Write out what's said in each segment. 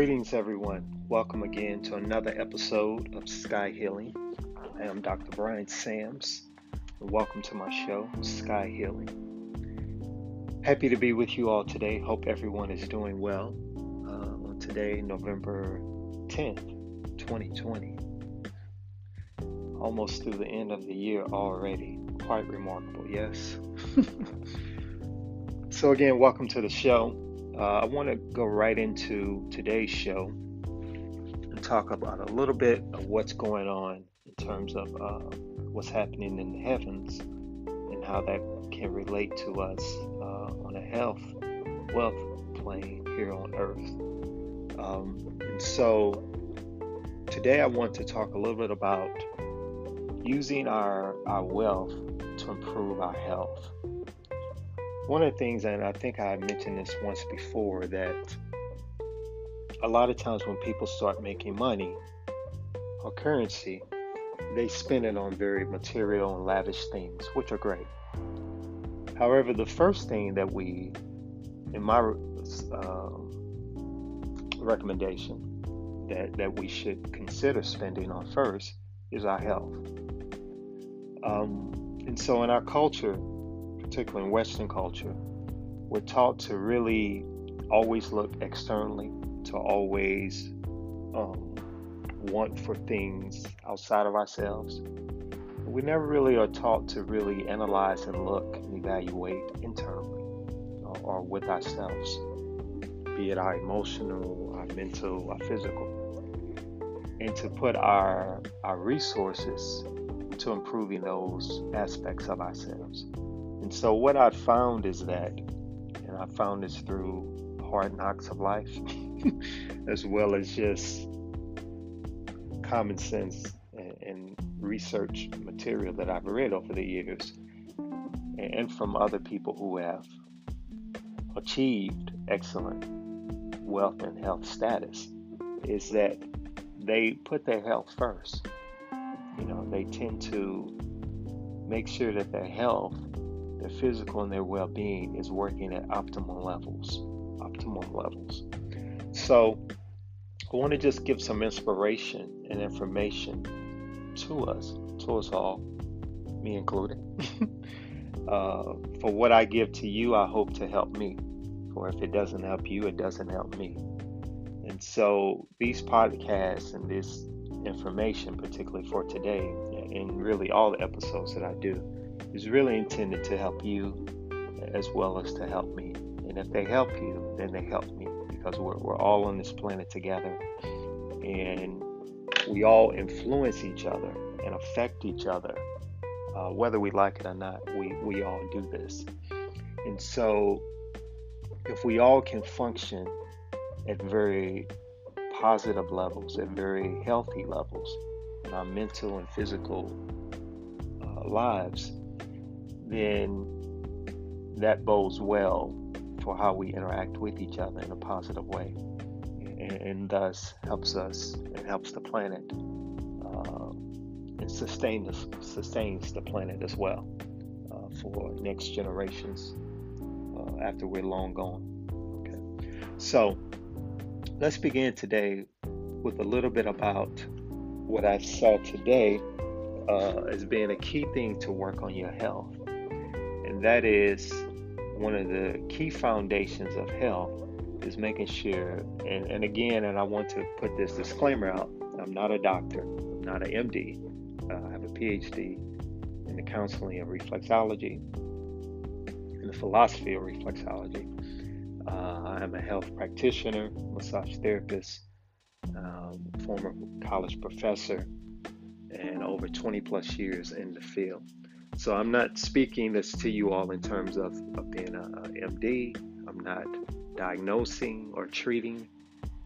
Greetings, everyone. Welcome again to another episode of Sky Healing. I am Dr. Brian Sams, and welcome to my show, Sky Healing. Happy to be with you all today. Hope everyone is doing well. Uh, on today, November 10th, 2020. Almost through the end of the year already. Quite remarkable, yes. so, again, welcome to the show. Uh, I want to go right into today's show and talk about a little bit of what's going on in terms of uh, what's happening in the heavens and how that can relate to us uh, on a health, wealth plane here on earth. Um, and so today I want to talk a little bit about using our, our wealth to improve our health one of the things, and I think I mentioned this once before, that a lot of times when people start making money or currency, they spend it on very material and lavish things, which are great. However, the first thing that we, in my uh, recommendation, that, that we should consider spending on first is our health. Um, and so in our culture, particularly in Western culture, we're taught to really always look externally, to always um, want for things outside of ourselves. We never really are taught to really analyze and look and evaluate internally or, or with ourselves, be it our emotional, our mental, our physical, and to put our our resources to improving those aspects of ourselves. And so, what I found is that, and I found this through hard knocks of life, as well as just common sense and, and, research material that I've read over the years, and from other people who have achieved excellent wealth and health status, is that they put their health first. You know, they tend to make sure that their health their physical and their well-being is working at optimal levels optimal levels. So i want to just give some inspiration and information to us to us all me included. Uh, for what i give to you i hope to help me for if it doesn't help you it doesn't help me. And so these podcasts and this information particularly for today and really all the episodes that i do is really intended to help you as well as to help me. And if they help you, then they help me because we're, we're all on this planet together and we all influence each other and affect each other. Uh, whether we like it or not, we, we all do this. And so, if we all can function at very positive levels, at very healthy levels in our mental and physical uh, lives, then that bodes well for how we interact with each other in a positive way and, and thus helps us and helps the planet uh, and sustains, sustains the planet as well uh, for next generations uh, after we're long gone. Okay. So let's begin today with a little bit about what I saw today uh, as being a key thing to work on your health that is one of the key foundations of health is making sure, and, and again, and I want to put this disclaimer out I'm not a doctor, I'm not an MD, uh, I have a PhD in the counseling of reflexology, in the philosophy of reflexology. Uh, I'm a health practitioner, massage therapist, um, former college professor, and over 20 plus years in the field. So I'm not speaking this to you all in terms of, of being a, a MD. I'm not diagnosing or treating.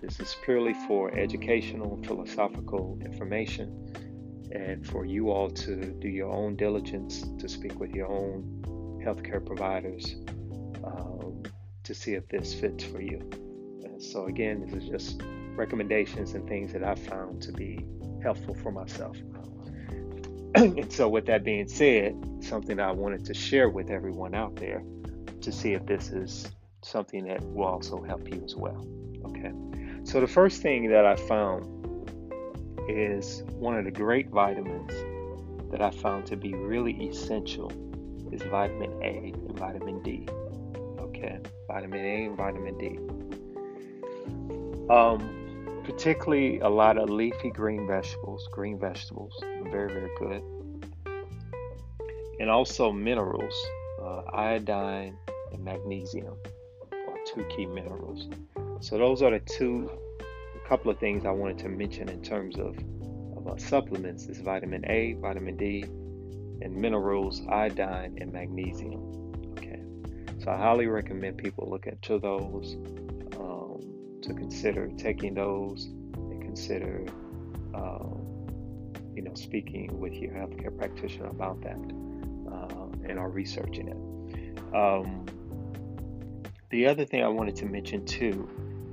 This is purely for educational, philosophical information, and for you all to do your own diligence to speak with your own healthcare providers um, to see if this fits for you. And so, again, this is just recommendations and things that I've found to be helpful for myself. And so, with that being said, something I wanted to share with everyone out there to see if this is something that will also help you as well. Okay. So, the first thing that I found is one of the great vitamins that I found to be really essential is vitamin A and vitamin D. Okay, vitamin A and vitamin D. Um, particularly a lot of leafy green vegetables, green vegetables, very, very good. And also minerals, uh, iodine and magnesium are two key minerals. So those are the two, a couple of things I wanted to mention in terms of, of uh, supplements is vitamin A, vitamin D, and minerals, iodine and magnesium. Okay, so I highly recommend people look into those to consider taking those and consider, um, you know, speaking with your healthcare practitioner about that uh, and are researching it. Um, the other thing I wanted to mention too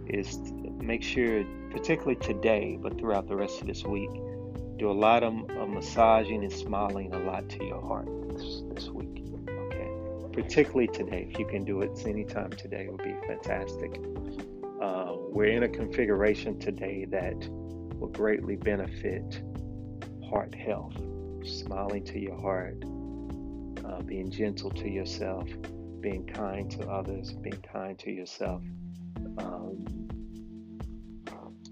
is to make sure, particularly today, but throughout the rest of this week, do a lot of, massaging and smiling a lot to your heart this, this week. Okay, particularly today. If you can do it anytime today, it would be fantastic. We're in a configuration today that will greatly benefit heart health. Smiling to your heart, uh, being gentle to yourself, being kind to others, being kind to yourself, um,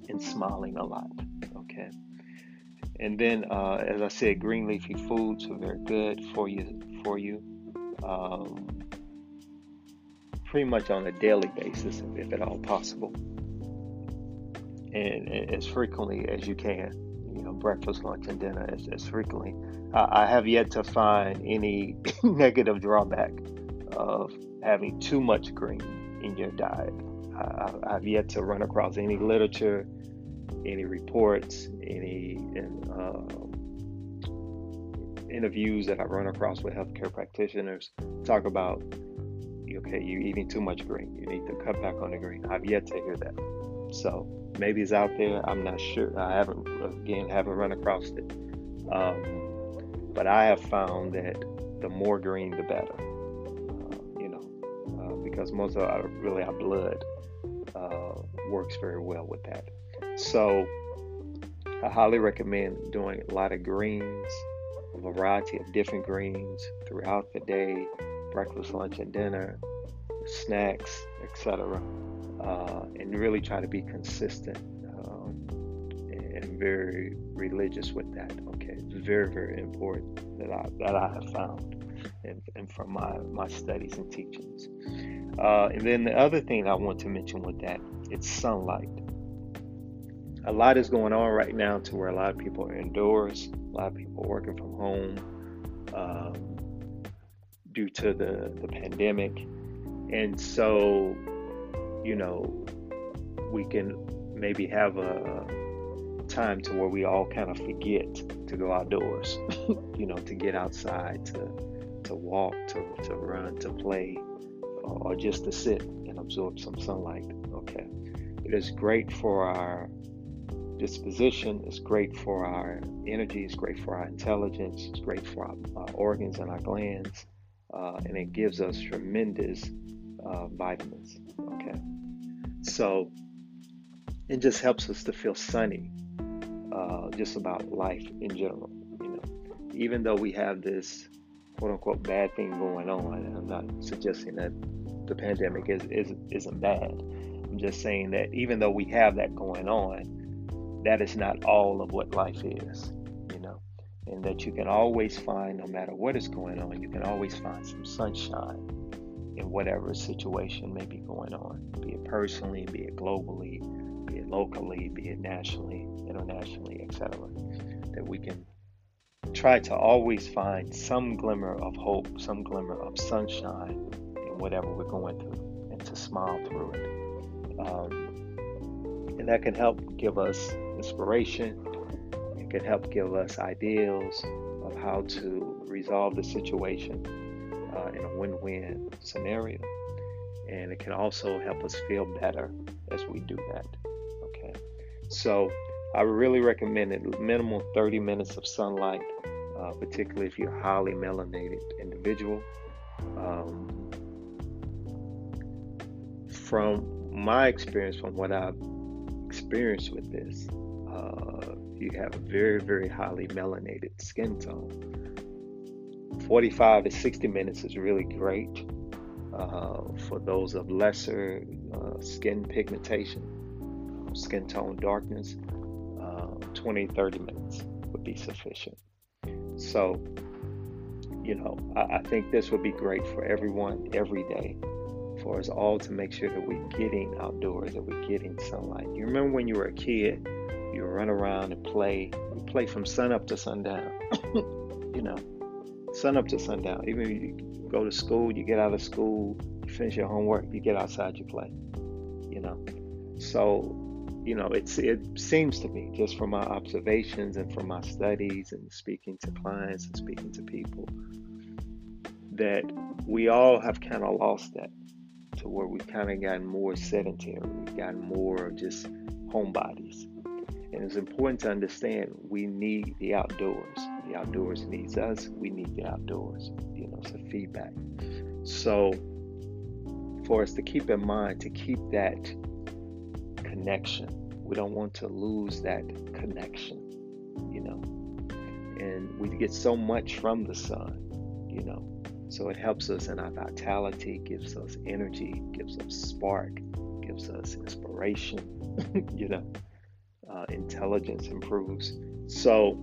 and smiling a lot. Okay. And then, uh, as I said, green leafy foods are very good for you. For you, um, pretty much on a daily basis, if at all possible, and, and as frequently as you can. You know, breakfast, lunch, and dinner as, as frequently. I, I have yet to find any negative drawback of having too much green in your diet. I, have yet to run across any literature, any reports, any uh, interviews that I've run across with healthcare practitioners talk about, okay, you're eating too much green. You need to cut back on the green. I've yet to hear that. So maybe it's out there. I'm not sure. I haven't, again, haven't run across it. Um, but I have found that the more green, the better. Uh, you know, uh, because most of our, really our blood uh, works very well with that. So I highly recommend doing a lot of greens, a variety of different greens throughout the day, breakfast, lunch, and dinner, snacks, etc. Uh, and really try to be consistent um, and very religious with that. Okay, it's very, very important that I that I have found, and, and from my my studies and teachings. Uh, and then the other thing I want to mention with that, it's sunlight a lot is going on right now to where a lot of people are indoors, a lot of people working from home um, due to the, the pandemic. And so, you know, we can maybe have a time to where we all kind of forget to go outdoors, you know, to get outside, to to walk, to, to run, to play, or just to sit and absorb some sunlight. Okay. It is great for our disposition. It's great for our energy. It's great for our intelligence. It's great for our, our organs and our glands. Uh, and it gives us tremendous uh, vitamins. Okay. So it just helps us to feel sunny uh, just about life in general. You know, even though we have this quote unquote bad thing going on, and I'm not suggesting that the pandemic is, is, isn't bad. I'm just saying that even though we have that going on, that is not all of what life is, you know, and that you can always find, no matter what is going on, you can always find some sunshine in whatever situation may be going on, be it personally, be it globally, be it locally, be it nationally, internationally, etc. That we can try to always find some glimmer of hope, some glimmer of sunshine in whatever we're going through, and to smile through it. Um, and that can help give us inspiration. It can help give us ideals of how to resolve the situation uh, in a win win scenario. And it can also help us feel better as we do that. Okay. So I really recommend it minimal 30 minutes of sunlight, uh, particularly if you're a highly melanated individual. Um, from my experience, from what I've experienced with this, uh, you have a very, very highly melanated skin tone. 45 to 60 minutes is really great uh, for those of lesser uh, skin pigmentation, skin tone darkness. Uh, 20 30 minutes would be sufficient. So, you know, I, I think this would be great for everyone every day for us all to make sure that we're getting outdoors, that we're getting sunlight. You remember when you were a kid, you run around and play, you play from sun up to sundown. you know, sun up to sundown. Even if you go to school, you get out of school, you finish your homework, you get outside, you play. You know, so you know it's it seems to me just from my observations and from my studies and speaking to clients and speaking to people that we all have kind of lost that to where we've kind of gotten more sedentary, we've gotten more just homebodies. And it's important to understand we need the outdoors. The outdoors needs us. We need the outdoors. You know, a feedback. So for us to keep in mind to keep that connection. We don't want to lose that connection, you know. And we get so much from the sun, you know. So it helps us in our vitality, gives us energy, gives us spark, gives us inspiration, you know. Uh, intelligence improves. So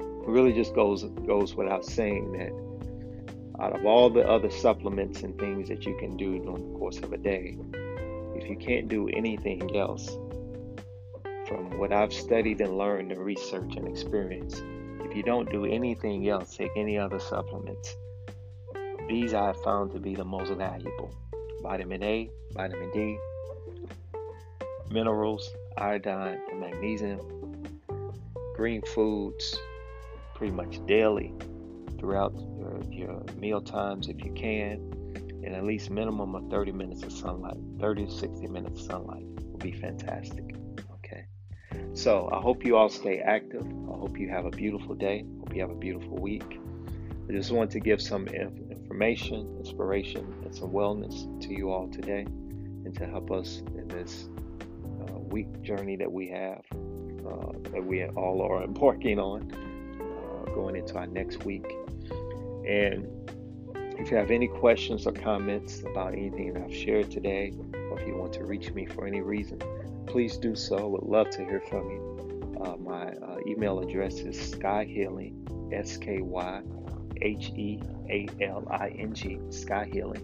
it really just goes goes without saying that out of all the other supplements and things that you can do during the course of a day, if you can't do anything else, from what I've studied and learned and research and experience, if you don't do anything else, take any other supplements, these I have found to be the most valuable. Vitamin A, vitamin D, minerals, iodine, and magnesium, green foods, pretty much daily throughout your, your meal times if you can, and at least minimum of 30 minutes of sunlight. 30 to 60 minutes of sunlight will be fantastic. Okay. So I hope you all stay active. I hope you have a beautiful day. Hope you have a beautiful week. I just want to give some information, inspiration, and some wellness to you all today and to help us in this week journey that we have, uh, that we all are embarking on, uh, going into our next week. And if you have any questions or comments about anything that I've shared today, or if you want to reach me for any reason, please do so. I would love to hear from you. Uh, my uh, email address is skyhealing, S K Y H E A L I N G, skyhealing,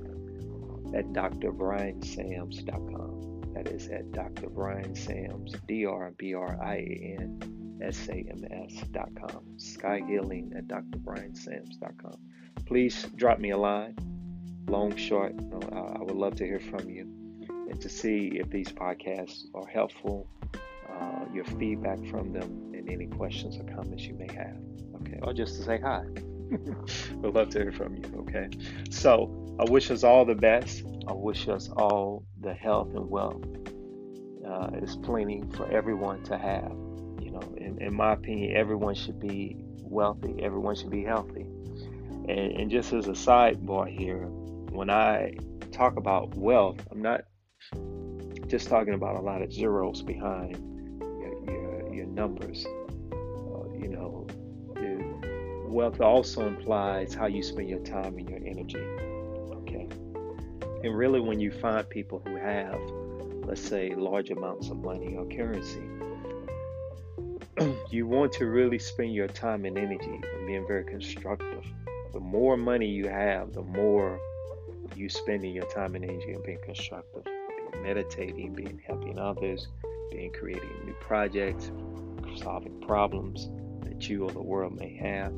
at drbriansams.com. That is at Dr. Brian Sams, drbriansams, D R B R I A N S A M S.com. Skyhealing at drbriansams.com please drop me a line, long, short. I would love to hear from you and to see if these podcasts are helpful, uh, your feedback from them, and any questions or comments you may have. Okay, or just to say hi. We'd love to hear from you. Okay, so I wish us all the best. I wish us all the health and wealth. Uh, it's plenty for everyone to have. You know, in, in my opinion, everyone should be wealthy. Everyone should be healthy. And, and just as a sidebar here, when I talk about wealth, I'm not just talking about a lot of zeros behind your, your, your numbers. Uh, you know, wealth also implies how you spend your time and your energy. Okay. And really, when you find people who have, let's say, large amounts of money or currency, you want to really spend your time and energy on being very constructive the more money you have, the more you spending your time and energy on being constructive, being meditating, being helping others, being creating new projects, solving problems that you or the world may have.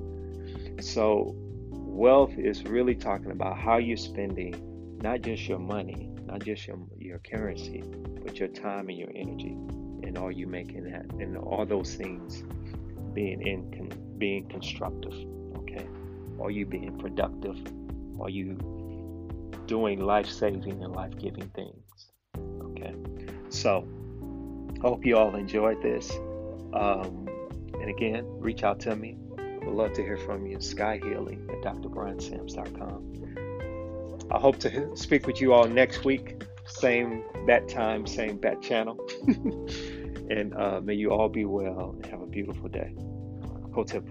So, wealth is really talking about how you're spending not just your money, not just your, your currency, but your time and your energy. And are you making that? And all those things being in being constructive. Okay? Are you being productive? Are you doing life saving and life giving things? Okay. So, hope you all enjoyed this. Um, and again, reach out to me. Would love to hear from you. Sky Healing at drbriansams.com. I hope to speak with you all next week. same bat time, same bat channel. and uh, may you all be well and have a beautiful day. Hotep